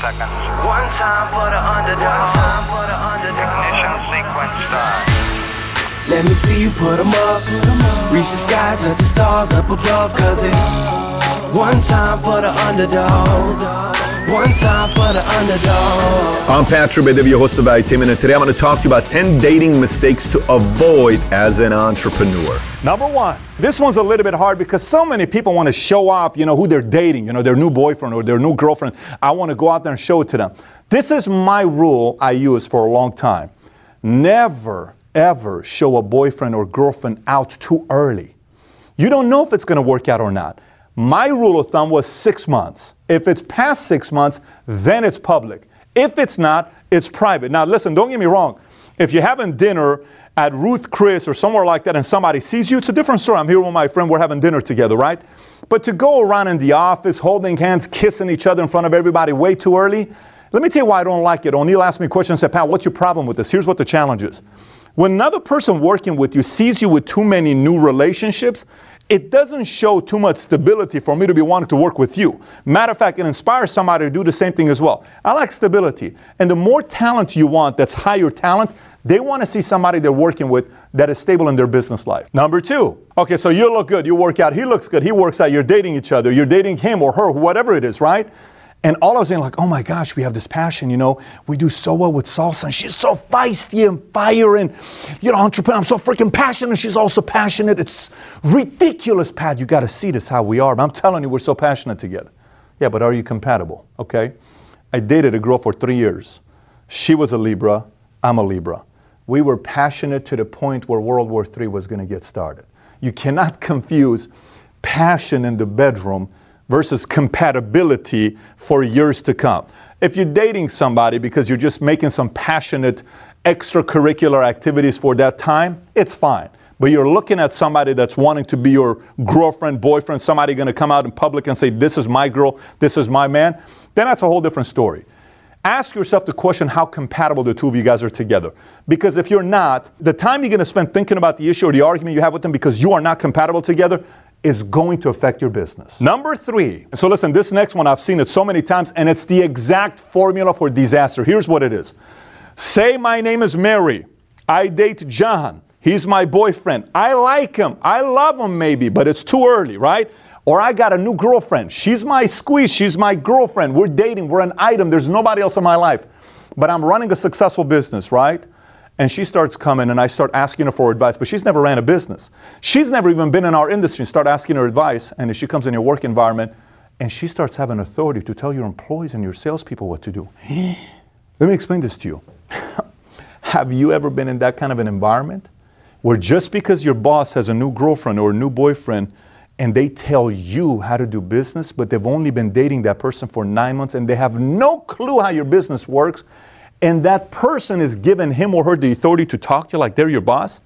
seconds. One time for the underdog. One time for the underdog. Ignition sequence start. Let me see you put 'em up. Reach the sky, touch the stars up above. Cause it's one time for the underdog. One time for the underdog. I'm Patrick Bet-David, your host of Valuetainment, and today I'm going to talk to you about 10 dating mistakes to avoid as an entrepreneur. Number one, this one's a little bit hard because so many people want to show off, you know, who they're dating, you know, their new boyfriend or their new girlfriend. I want to go out there and show it to them. This is my rule I use for a long time. Never, ever show a boyfriend or girlfriend out too early. You don't know if it's going to work out or not. My rule of thumb was six months. If it's past six months, then it's public. If it's not, it's private. Now, listen, don't get me wrong. If you're having dinner at Ruth Chris or somewhere like that and somebody sees you, it's a different story. I'm here with my friend, we're having dinner together, right? But to go around in the office holding hands, kissing each other in front of everybody way too early, let me tell you why I don't like it. O'Neill asked me a question and said, Pat, what's your problem with this? Here's what the challenge is. When another person working with you sees you with too many new relationships, it doesn't show too much stability for me to be wanting to work with you. Matter of fact, it inspires somebody to do the same thing as well. I like stability. And the more talent you want that's higher talent, they want to see somebody they're working with that is stable in their business life. Number two, okay, so you look good, you work out, he looks good, he works out, you're dating each other, you're dating him or her, whatever it is, right? And all of a sudden, like, oh my gosh, we have this passion, you know. We do so well with salsa, and she's so feisty and fire, and you know, entrepreneur. I'm so freaking passionate. and She's also passionate. It's ridiculous, Pat. You got to see this how we are. But I'm telling you, we're so passionate together. Yeah, but are you compatible? Okay. I dated a girl for three years. She was a Libra. I'm a Libra. We were passionate to the point where World War III was going to get started. You cannot confuse passion in the bedroom versus compatibility for years to come. If you're dating somebody because you're just making some passionate extracurricular activities for that time, it's fine. But you're looking at somebody that's wanting to be your girlfriend, boyfriend, somebody going to come out in public and say, This is my girl, this is my man, then that's a whole different story. Ask yourself the question how compatible the two of you guys are together. Because if you're not, the time you're going to spend thinking about the issue or the argument you have with them because you are not compatible together, is going to affect your business. Number three. So listen, this next one, I've seen it so many times, and it's the exact formula for disaster. Here's what it is Say, My name is Mary. I date John. He's my boyfriend. I like him. I love him, maybe, but it's too early, right? Or I got a new girlfriend. She's my squeeze. She's my girlfriend. We're dating. We're an item. There's nobody else in my life. But I'm running a successful business, right? And she starts coming and I start asking her for advice, but she's never ran a business. She's never even been in our industry. Start asking her advice, and she comes in your work environment and she starts having authority to tell your employees and your salespeople what to do. Let me explain this to you. Have you ever been in that kind of an environment where just because your boss has a new girlfriend or a new boyfriend and they tell you how to do business, but they've only been dating that person for nine months and they have no clue how your business works, and that person is given him or her the authority to talk to you like they're your boss,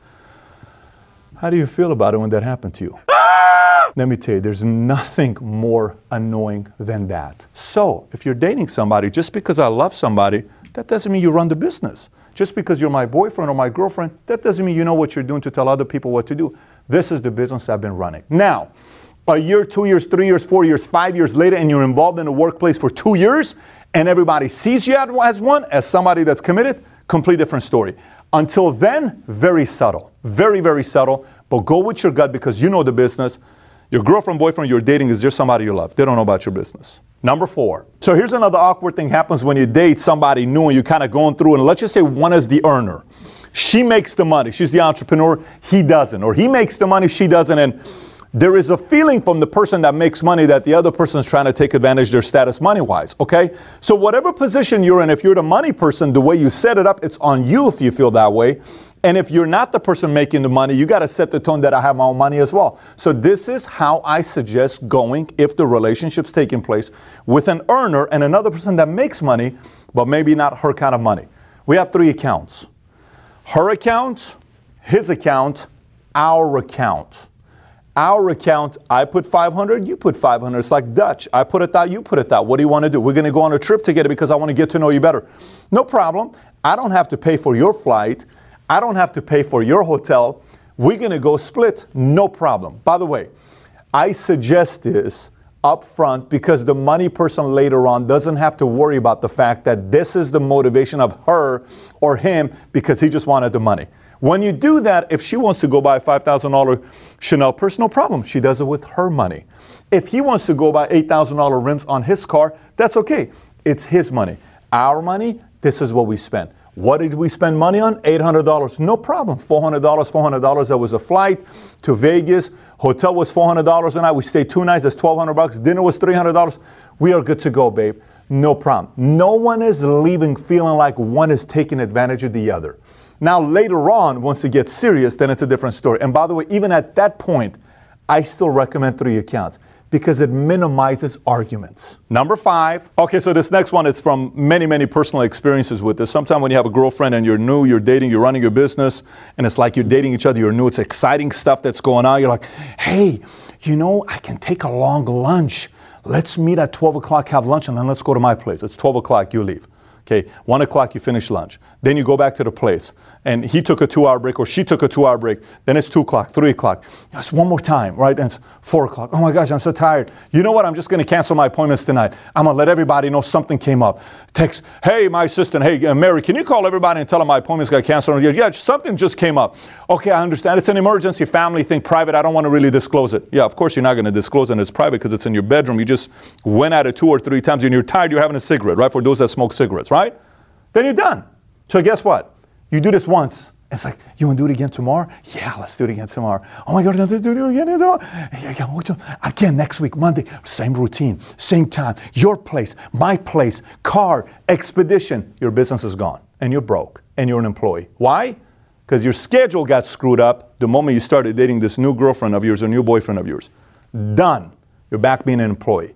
how do you feel about it when that happened to you? Let me tell you, there's nothing more annoying than that. So, if you're dating somebody, just because I love somebody, that doesn't mean you run the business. Just because you're my boyfriend or my girlfriend, that doesn't mean you know what you're doing to tell other people what to do. This is the business I've been running. Now, a year, two years, three years, four years, five years later, and you're involved in the workplace for two years, and everybody sees you as one, as somebody that's committed, complete different story. Until then, very subtle, very, very subtle, but go with your gut because you know the business. Your girlfriend, boyfriend you're dating is just somebody you love. They don't know about your business. Number four. So here's another awkward thing happens when you date somebody new and you're kind of going through, and let's just say one is the earner. She makes the money. She's the entrepreneur. He doesn't. Or he makes the money. She doesn't. And there is a feeling from the person that makes money that the other person is trying to take advantage of their status money wise. Okay? So, whatever position you're in, if you're the money person, the way you set it up, it's on you if you feel that way. And if you're not the person making the money, you got to set the tone that I have my own money as well. So, this is how I suggest going if the relationship's taking place with an earner and another person that makes money, but maybe not her kind of money. We have three accounts her account, his account, our account. Our account, I put 500, you put 500. It's like Dutch. I put it out, you put it out. What do you want to do? We're going to go on a trip together because I want to get to know you better. No problem. I don't have to pay for your flight. I don't have to pay for your hotel. We're going to go split. No problem. By the way, I suggest this up front because the money person later on doesn't have to worry about the fact that this is the motivation of her or him because he just wanted the money. When you do that, if she wants to go buy a $5,000 Chanel purse, no problem. She does it with her money. If he wants to go buy $8,000 rims on his car, that's okay. It's his money. Our money, this is what we spend. What did we spend money on? $800. No problem. $400, $400. That was a flight to Vegas. Hotel was $400 a night. We stayed two nights. That's 1200 bucks. Dinner was $300. We are good to go, babe. No problem. No one is leaving feeling like one is taking advantage of the other. Now, later on, once it gets serious, then it's a different story. And by the way, even at that point, I still recommend three accounts because it minimizes arguments. Number five. Okay, so this next one is from many, many personal experiences with this. Sometimes when you have a girlfriend and you're new, you're dating, you're running your business, and it's like you're dating each other, you're new, it's exciting stuff that's going on. You're like, hey, you know, I can take a long lunch. Let's meet at 12 o'clock, have lunch, and then let's go to my place. It's 12 o'clock, you leave. Okay, one o'clock you finish lunch. Then you go back to the place and he took a two hour break or she took a two hour break. Then it's two o'clock, three o'clock. Yes, one more time, right? And it's four o'clock. Oh my gosh, I'm so tired. You know what? I'm just going to cancel my appointments tonight. I'm going to let everybody know something came up. Text, hey, my assistant, hey, uh, Mary, can you call everybody and tell them my appointments got canceled? Yeah, something just came up. Okay, I understand. It's an emergency family thing, private. I don't want to really disclose it. Yeah, of course you're not going to disclose it. And it's private because it's in your bedroom. You just went at it two or three times and you're tired. You're having a cigarette, right? For those that smoke cigarettes, right? Then you're done. So guess what? You do this once. It's like, you want to do it again tomorrow? Yeah, let's do it again tomorrow. Oh my God, let's do it again tomorrow. Again, next week, Monday, same routine, same time, your place, my place, car, expedition. Your business is gone and you're broke and you're an employee. Why? Because your schedule got screwed up the moment you started dating this new girlfriend of yours or new boyfriend of yours. Done. You're back being an employee.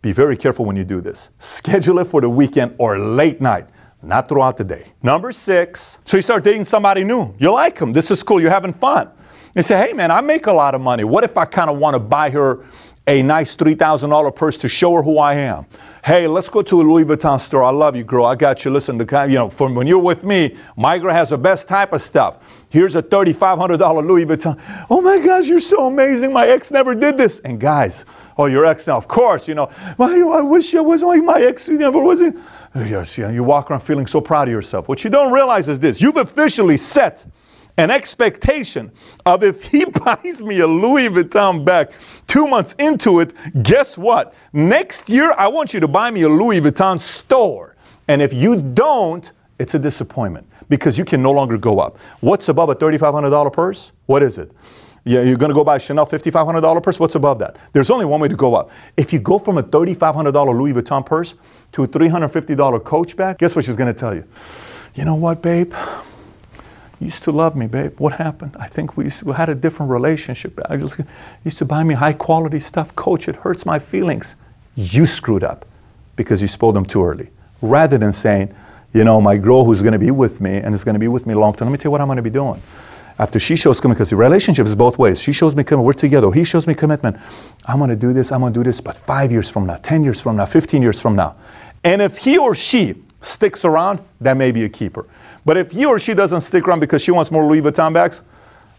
Be very careful when you do this. Schedule it for the weekend or late night not throughout the day. Number six, so you start dating somebody new. You like them. This is cool. You're having fun. You say, hey, man, I make a lot of money. What if I kind of want to buy her a nice $3,000 purse to show her who I am? Hey, let's go to a Louis Vuitton store. I love you, girl. I got you. Listen, the kind, you know, from when you're with me, my girl has the best type of stuff. Here's a $3,500 Louis Vuitton. Oh my gosh, you're so amazing. My ex never did this. And guys, oh, your ex now, of course, you know, I wish I was like my ex never was it. Yes, yeah, you walk around feeling so proud of yourself. What you don't realize is this you've officially set an expectation of if he buys me a Louis Vuitton bag two months into it, guess what? Next year, I want you to buy me a Louis Vuitton store. And if you don't, it's a disappointment because you can no longer go up. What's above a $3,500 purse? What is it? Yeah, you're going to go buy a Chanel $5,500 purse? What's above that? There's only one way to go up. If you go from a $3,500 Louis Vuitton purse to a $350 Coach bag, guess what she's going to tell you? You know what, babe? You used to love me, babe. What happened? I think we, to, we had a different relationship. I just, used to buy me high quality stuff. Coach, it hurts my feelings. You screwed up because you spoiled them too early. Rather than saying, you know, my girl who's going to be with me and is going to be with me long term, let me tell you what I'm going to be doing after she shows commitment, because the relationship is both ways. She shows me commitment, we're together. He shows me commitment. I'm going to do this, I'm going to do this, but five years from now, 10 years from now, 15 years from now. And if he or she sticks around, that may be a keeper. But if he or she doesn't stick around because she wants more Louis Vuitton bags,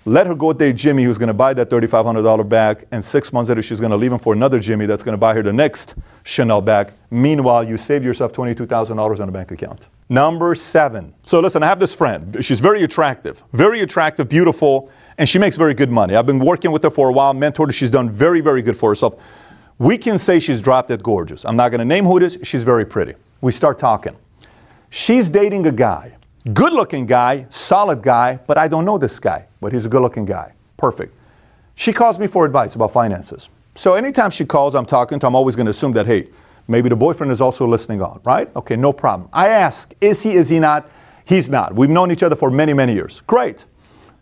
let her go with date Jimmy, who's going to buy that $3,500 bag, and six months later, she's going to leave him for another Jimmy that's going to buy her the next Chanel bag. Meanwhile, you saved yourself $22,000 on a bank account. Number seven. So listen, I have this friend. She's very attractive, very attractive, beautiful, and she makes very good money. I've been working with her for a while, mentored her. She's done very, very good for herself. We can say she's dropped dead gorgeous. I'm not going to name who it is. She's very pretty. We start talking. She's dating a guy, good looking guy, solid guy, but I don't know this guy, but he's a good looking guy. Perfect. She calls me for advice about finances. So anytime she calls, I'm talking to, I'm always going to assume that, hey, Maybe the boyfriend is also listening on, right? Okay, no problem. I ask, is he, is he not? He's not. We've known each other for many, many years. Great.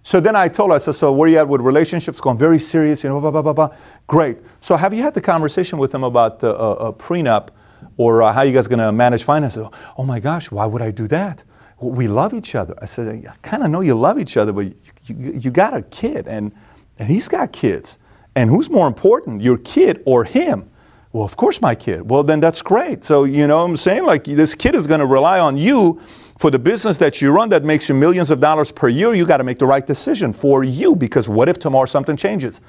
So then I told her, I said, so where are you at with relationships? Going very serious, you know, blah, blah, blah, blah. Great. So have you had the conversation with him about uh, a, a prenup or uh, how you guys going to manage finances? Oh my gosh, why would I do that? We love each other. I said, I kind of know you love each other, but you, you, you got a kid and, and he's got kids. And who's more important, your kid or him? Well, of course, my kid. Well, then that's great. So, you know I'm saying? Like, this kid is going to rely on you for the business that you run that makes you millions of dollars per year. You got to make the right decision for you because what if tomorrow something changes?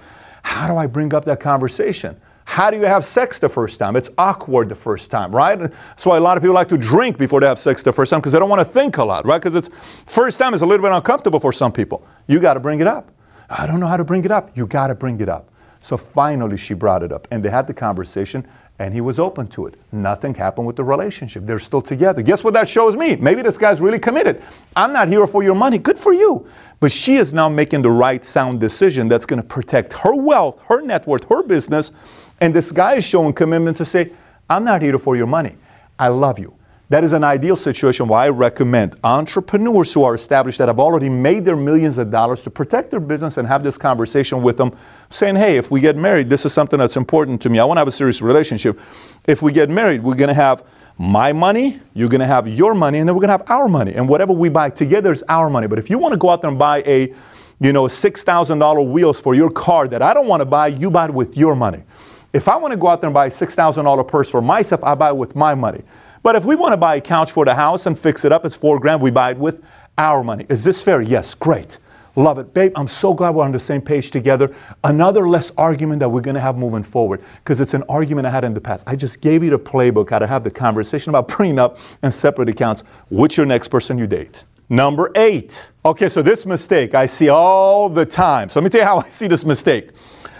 How do I bring up that conversation? How do you have sex the first time? It's awkward the first time, right? That's why a lot of people like to drink before they have sex the first time because they don't want to think a lot, right? Because it's first time is a little bit uncomfortable for some people. You got to bring it up. I don't know how to bring it up. You got to bring it up. So finally, she brought it up, and they had the conversation, and he was open to it. Nothing happened with the relationship. They're still together. Guess what that shows me? Maybe this guy's really committed. I'm not here for your money. Good for you. But she is now making the right sound decision that's going to protect her wealth, her net worth, her business and this guy is showing commitment to say, I'm not here for your money. I love you. That is an ideal situation why I recommend entrepreneurs who are established that have already made their millions of dollars to protect their business and have this conversation with them, saying, hey, if we get married, this is something that's important to me. I want to have a serious relationship. If we get married, we're going to have my money, you're going to have your money, and then we're going to have our money. And whatever we buy together is our money. But if you want to go out there and buy a, you know, $6,000 wheels for your car that I don't want to buy, you buy it with your money. If I want to go out there and buy a $6,000 purse for myself, I buy it with my money. But if we want to buy a couch for the house and fix it up, it's four grand, we buy it with our money. Is this fair? Yes, great. Love it. Babe, I'm so glad we're on the same page together. Another less argument that we're going to have moving forward because it's an argument I had in the past. I just gave you the playbook how to have the conversation about prenup and separate accounts with your next person you date. Number eight. Okay, so this mistake I see all the time. So let me tell you how I see this mistake.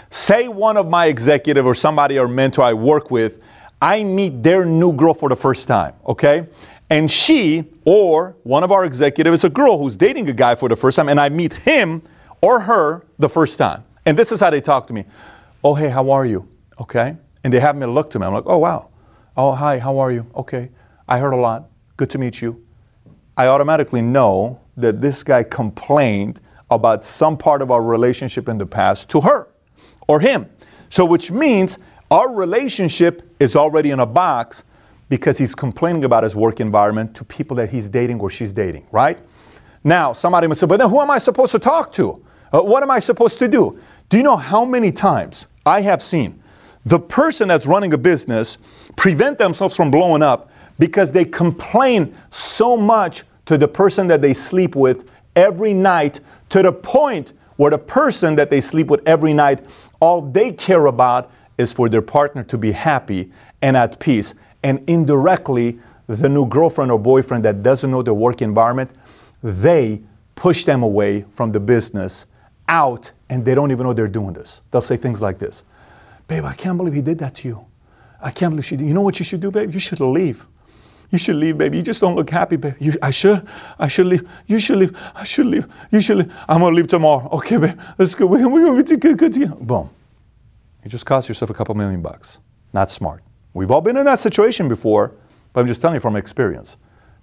Say one of my executive or somebody or mentor I work with, I meet their new girl for the first time, okay? And she or one of our executives is a girl who's dating a guy for the first time, and I meet him or her the first time. And this is how they talk to me. Oh, hey, how are you? Okay. And they have me look to me. I'm like, oh, wow. Oh, hi, how are you? Okay. I heard a lot. Good to meet you. I automatically know that this guy complained about some part of our relationship in the past to her or him. So, which means our relationship is already in a box because he's complaining about his work environment to people that he's dating or she's dating, right? Now, somebody might say, but then who am I supposed to talk to? Uh, what am I supposed to do? Do you know how many times I have seen the person that's running a business prevent themselves from blowing up because they complain so much to the person that they sleep with every night to the point where the person that they sleep with every night all they care about is for their partner to be happy and at peace. And indirectly, the new girlfriend or boyfriend that doesn't know their work environment, they push them away from the business out and they don't even know they're doing this. They'll say things like this Babe, I can't believe he did that to you. I can't believe she did. You know what you should do, babe? You should leave. You should leave, baby. You just don't look happy, baby. You, I should. I should leave. You should leave. I should leave. You should leave. I'm gonna leave tomorrow. Okay, babe. Let's go. We're, we're gonna be good, good together. Boom. You just cost yourself a couple million bucks. Not smart. We've all been in that situation before, but I'm just telling you from experience.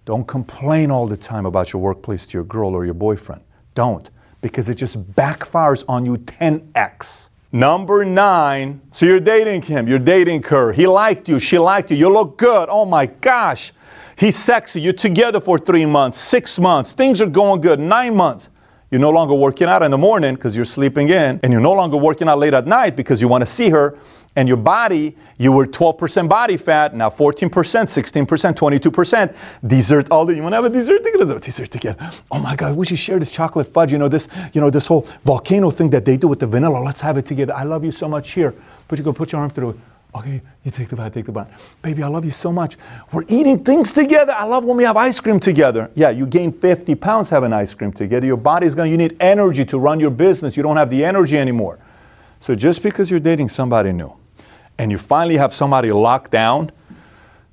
Don't complain all the time about your workplace to your girl or your boyfriend. Don't, because it just backfires on you 10x. Number nine, so you're dating him, you're dating her. He liked you, she liked you, you look good. Oh my gosh. He's sexy. You're together for three months, six months. Things are going good. Nine months. You're no longer working out in the morning because you're sleeping in, and you're no longer working out late at night because you want to see her. And your body, you were 12% body fat, now 14%, 16%, 22%. Dessert, all the, you want to have a dessert together? Let's have a dessert together. Oh my God, we should share this chocolate fudge, you know, this, you know, this whole volcano thing that they do with the vanilla. Let's have it together. I love you so much here. But you go put your arm through it. Okay, you take the bite, take the bite. Baby, I love you so much. We're eating things together. I love when we have ice cream together. Yeah, you gain 50 pounds having ice cream together. Your body's going, you need energy to run your business. You don't have the energy anymore. So just because you're dating somebody new and you finally have somebody locked down,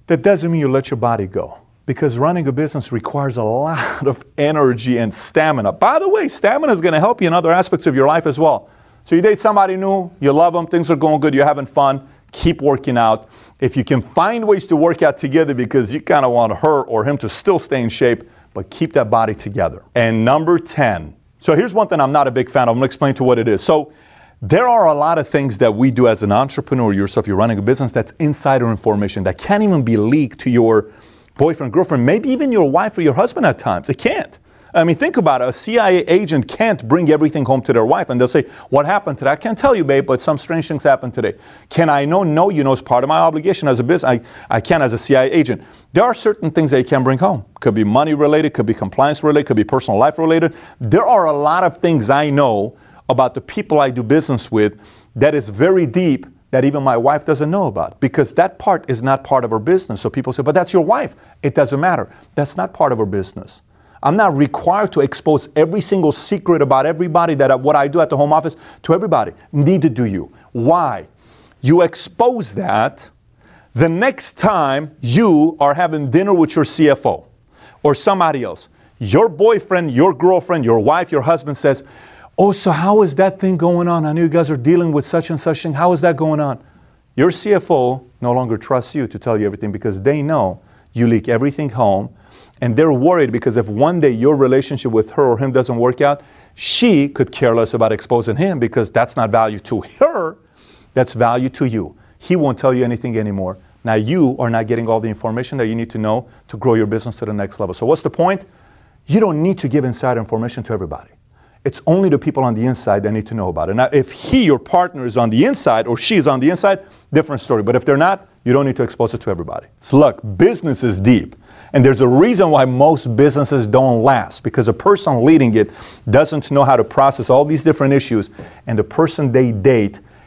that doesn't mean you let your body go. Because running a business requires a lot of energy and stamina. By the way, stamina is going to help you in other aspects of your life as well. So you date somebody new, you love them, things are going good, you're having fun keep working out. If you can find ways to work out together because you kind of want her or him to still stay in shape, but keep that body together. And number 10. So here's one thing I'm not a big fan of. I'm going to explain to what it is. So there are a lot of things that we do as an entrepreneur yourself, you're running a business that's insider information that can't even be leaked to your boyfriend, girlfriend, maybe even your wife or your husband at times. It can't. I mean, think about it. A CIA agent can't bring everything home to their wife and they'll say, What happened today? I can't tell you, babe, but some strange things happened today. Can I know? No, you know, it's part of my obligation as a business. I, I can as a CIA agent. There are certain things they can bring home. Could be money related, could be compliance related, could be personal life related. There are a lot of things I know about the people I do business with that is very deep that even my wife doesn't know about because that part is not part of her business. So people say, but that's your wife. It doesn't matter. That's not part of her business. I'm not required to expose every single secret about everybody that I, what I do at the home office to everybody. Neither do you. Why? You expose that the next time you are having dinner with your CFO or somebody else. Your boyfriend, your girlfriend, your wife, your husband says, Oh, so how is that thing going on? I know you guys are dealing with such and such thing. How is that going on? Your CFO no longer trusts you to tell you everything because they know you leak everything home and they're worried because if one day your relationship with her or him doesn't work out, she could care less about exposing him because that's not value to her, that's value to you. He won't tell you anything anymore. Now you are not getting all the information that you need to know to grow your business to the next level. So what's the point? You don't need to give inside information to everybody. It's only the people on the inside that need to know about it. Now, if he, your partner, is on the inside or she is on the inside, different story. But if they're not, you don't need to expose it to everybody. So, look, business is deep. And there's a reason why most businesses don't last because the person leading it doesn't know how to process all these different issues, and the person they date